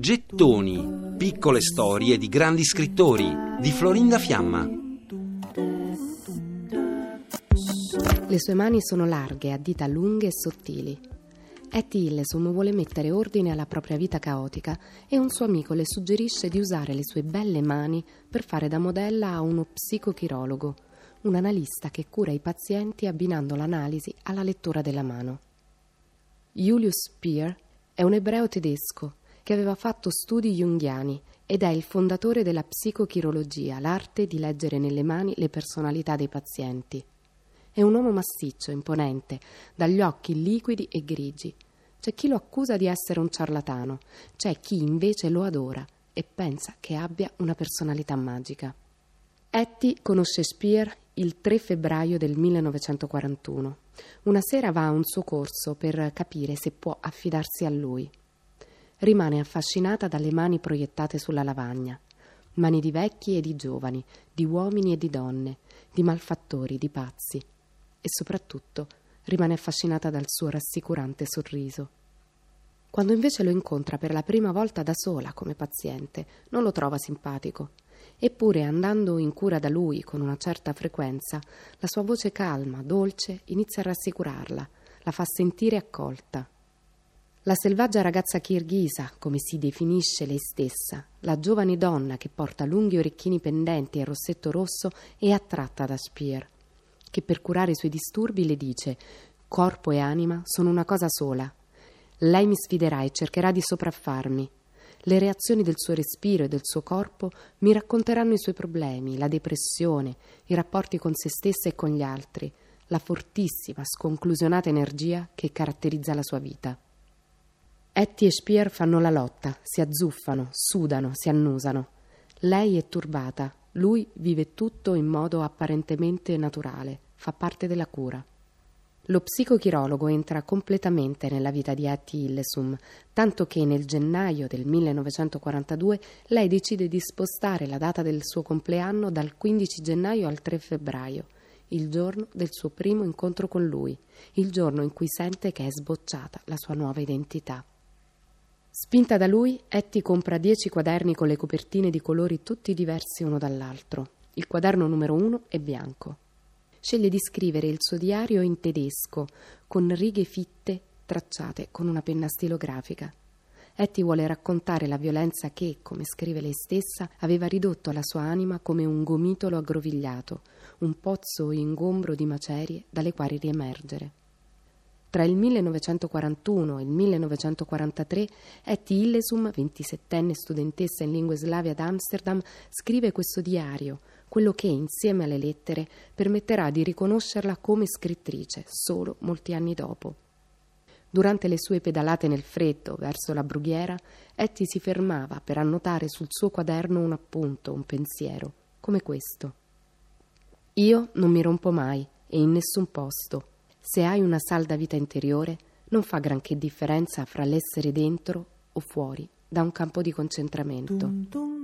Gettoni, piccole storie di grandi scrittori di Florinda Fiamma. Le sue mani sono larghe, a dita lunghe e sottili. Etty Hillesum vuole mettere ordine alla propria vita caotica e un suo amico le suggerisce di usare le sue belle mani per fare da modella a uno psicochirologo, un analista che cura i pazienti abbinando l'analisi alla lettura della mano. Julius Speer è un ebreo tedesco che aveva fatto studi junghiani ed è il fondatore della psicochirologia, l'arte di leggere nelle mani le personalità dei pazienti. È un uomo massiccio, imponente, dagli occhi liquidi e grigi. C'è chi lo accusa di essere un ciarlatano, c'è chi invece lo adora e pensa che abbia una personalità magica. Etty conosce Speer il 3 febbraio del 1941. Una sera va a un suo corso per capire se può affidarsi a lui. Rimane affascinata dalle mani proiettate sulla lavagna. Mani di vecchi e di giovani, di uomini e di donne, di malfattori, di pazzi. E soprattutto rimane affascinata dal suo rassicurante sorriso. Quando invece lo incontra per la prima volta da sola come paziente, non lo trova simpatico Eppure, andando in cura da lui con una certa frequenza, la sua voce calma, dolce, inizia a rassicurarla, la fa sentire accolta. La selvaggia ragazza kirghisa, come si definisce lei stessa, la giovane donna che porta lunghi orecchini pendenti e rossetto rosso, è attratta da Spear, che per curare i suoi disturbi le dice: Corpo e anima sono una cosa sola. Lei mi sfiderà e cercherà di sopraffarmi. Le reazioni del suo respiro e del suo corpo mi racconteranno i suoi problemi, la depressione, i rapporti con se stessa e con gli altri, la fortissima, sconclusionata energia che caratterizza la sua vita. Etty e Spear fanno la lotta, si azzuffano, sudano, si annusano. Lei è turbata, lui vive tutto in modo apparentemente naturale, fa parte della cura. Lo psicochirologo entra completamente nella vita di Hattie Hillesum, tanto che nel gennaio del 1942 lei decide di spostare la data del suo compleanno dal 15 gennaio al 3 febbraio, il giorno del suo primo incontro con lui, il giorno in cui sente che è sbocciata la sua nuova identità. Spinta da lui, Etty compra dieci quaderni con le copertine di colori tutti diversi uno dall'altro. Il quaderno numero uno è bianco sceglie di scrivere il suo diario in tedesco, con righe fitte tracciate con una penna stilografica. Etty vuole raccontare la violenza che, come scrive lei stessa, aveva ridotto la sua anima come un gomitolo aggrovigliato, un pozzo ingombro di macerie dalle quali riemergere. Tra il 1941 e il 1943 Etty Hillesum, 27enne studentessa in lingue slave ad Amsterdam, scrive questo diario, quello che, insieme alle lettere, permetterà di riconoscerla come scrittrice solo molti anni dopo. Durante le sue pedalate nel freddo verso la brughiera, Etty si fermava per annotare sul suo quaderno un appunto, un pensiero, come questo. Io non mi rompo mai e in nessun posto. Se hai una salda vita interiore, non fa granché differenza fra l'essere dentro o fuori da un campo di concentramento. Dum, dum.